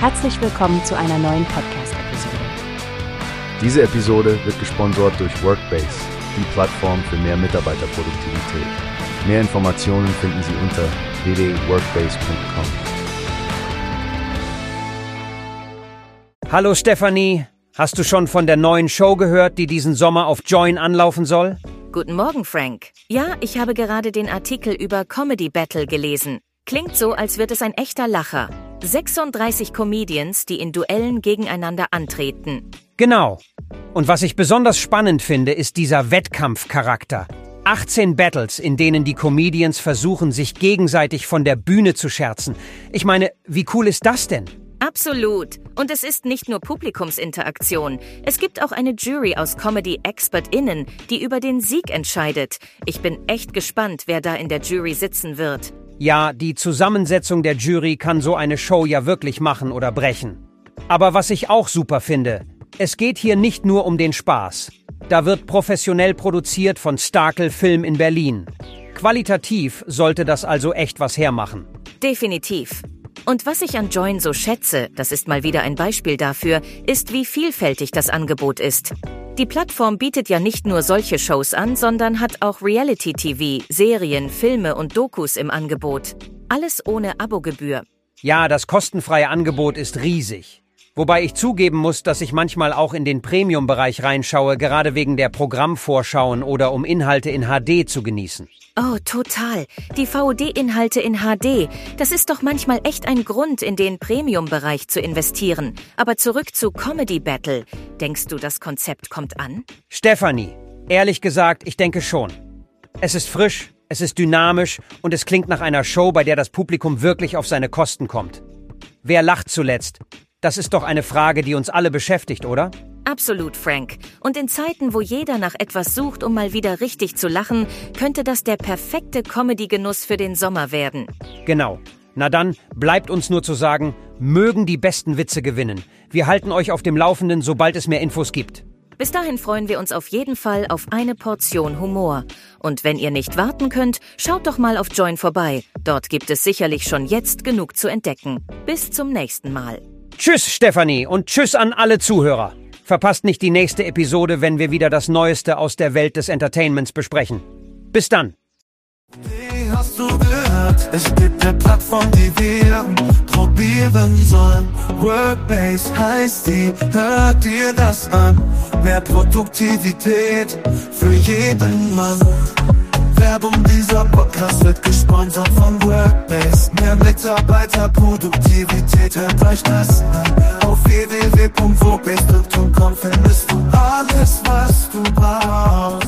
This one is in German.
Herzlich willkommen zu einer neuen Podcast-Episode. Diese Episode wird gesponsert durch Workbase, die Plattform für mehr Mitarbeiterproduktivität. Mehr Informationen finden Sie unter www.workbase.com. Hallo Stefanie, hast du schon von der neuen Show gehört, die diesen Sommer auf Join anlaufen soll? Guten Morgen, Frank. Ja, ich habe gerade den Artikel über Comedy Battle gelesen. Klingt so, als wird es ein echter Lacher. 36 Comedians, die in Duellen gegeneinander antreten. Genau. Und was ich besonders spannend finde, ist dieser Wettkampfcharakter. 18 Battles, in denen die Comedians versuchen, sich gegenseitig von der Bühne zu scherzen. Ich meine, wie cool ist das denn? Absolut. Und es ist nicht nur Publikumsinteraktion. Es gibt auch eine Jury aus Comedy-ExpertInnen, die über den Sieg entscheidet. Ich bin echt gespannt, wer da in der Jury sitzen wird. Ja, die Zusammensetzung der Jury kann so eine Show ja wirklich machen oder brechen. Aber was ich auch super finde, es geht hier nicht nur um den Spaß. Da wird professionell produziert von Starkel Film in Berlin. Qualitativ sollte das also echt was hermachen. Definitiv. Und was ich an Join so schätze, das ist mal wieder ein Beispiel dafür, ist, wie vielfältig das Angebot ist. Die Plattform bietet ja nicht nur solche Shows an, sondern hat auch Reality-TV, Serien, Filme und Dokus im Angebot. Alles ohne Abogebühr. Ja, das kostenfreie Angebot ist riesig. Wobei ich zugeben muss, dass ich manchmal auch in den Premium-Bereich reinschaue, gerade wegen der Programmvorschauen oder um Inhalte in HD zu genießen. Oh, total. Die VOD-Inhalte in HD. Das ist doch manchmal echt ein Grund, in den Premium-Bereich zu investieren. Aber zurück zu Comedy Battle. Denkst du, das Konzept kommt an? Stefanie, ehrlich gesagt, ich denke schon. Es ist frisch, es ist dynamisch und es klingt nach einer Show, bei der das Publikum wirklich auf seine Kosten kommt. Wer lacht zuletzt? Das ist doch eine Frage, die uns alle beschäftigt, oder? Absolut, Frank. Und in Zeiten, wo jeder nach etwas sucht, um mal wieder richtig zu lachen, könnte das der perfekte Comedy-Genuss für den Sommer werden. Genau. Na dann, bleibt uns nur zu sagen, mögen die besten Witze gewinnen. Wir halten euch auf dem Laufenden, sobald es mehr Infos gibt. Bis dahin freuen wir uns auf jeden Fall auf eine Portion Humor. Und wenn ihr nicht warten könnt, schaut doch mal auf Join vorbei. Dort gibt es sicherlich schon jetzt genug zu entdecken. Bis zum nächsten Mal. Tschüss, Stefanie, und tschüss an alle Zuhörer. Verpasst nicht die nächste Episode, wenn wir wieder das Neueste aus der Welt des Entertainments besprechen. Bis dann. Wie hast du gehört? Es gibt eine Plattform, die wir probieren sollen. Workbase heißt die, hört dir das an. Mehr Produktivität für jeden Mann. Werbung, dieser Podcast wird gesponsert von Workbase. Mehr Mitarbeiterproduktivität, hört euch das an. Auf www.wobistdu.com findest du alles, was du brauchst.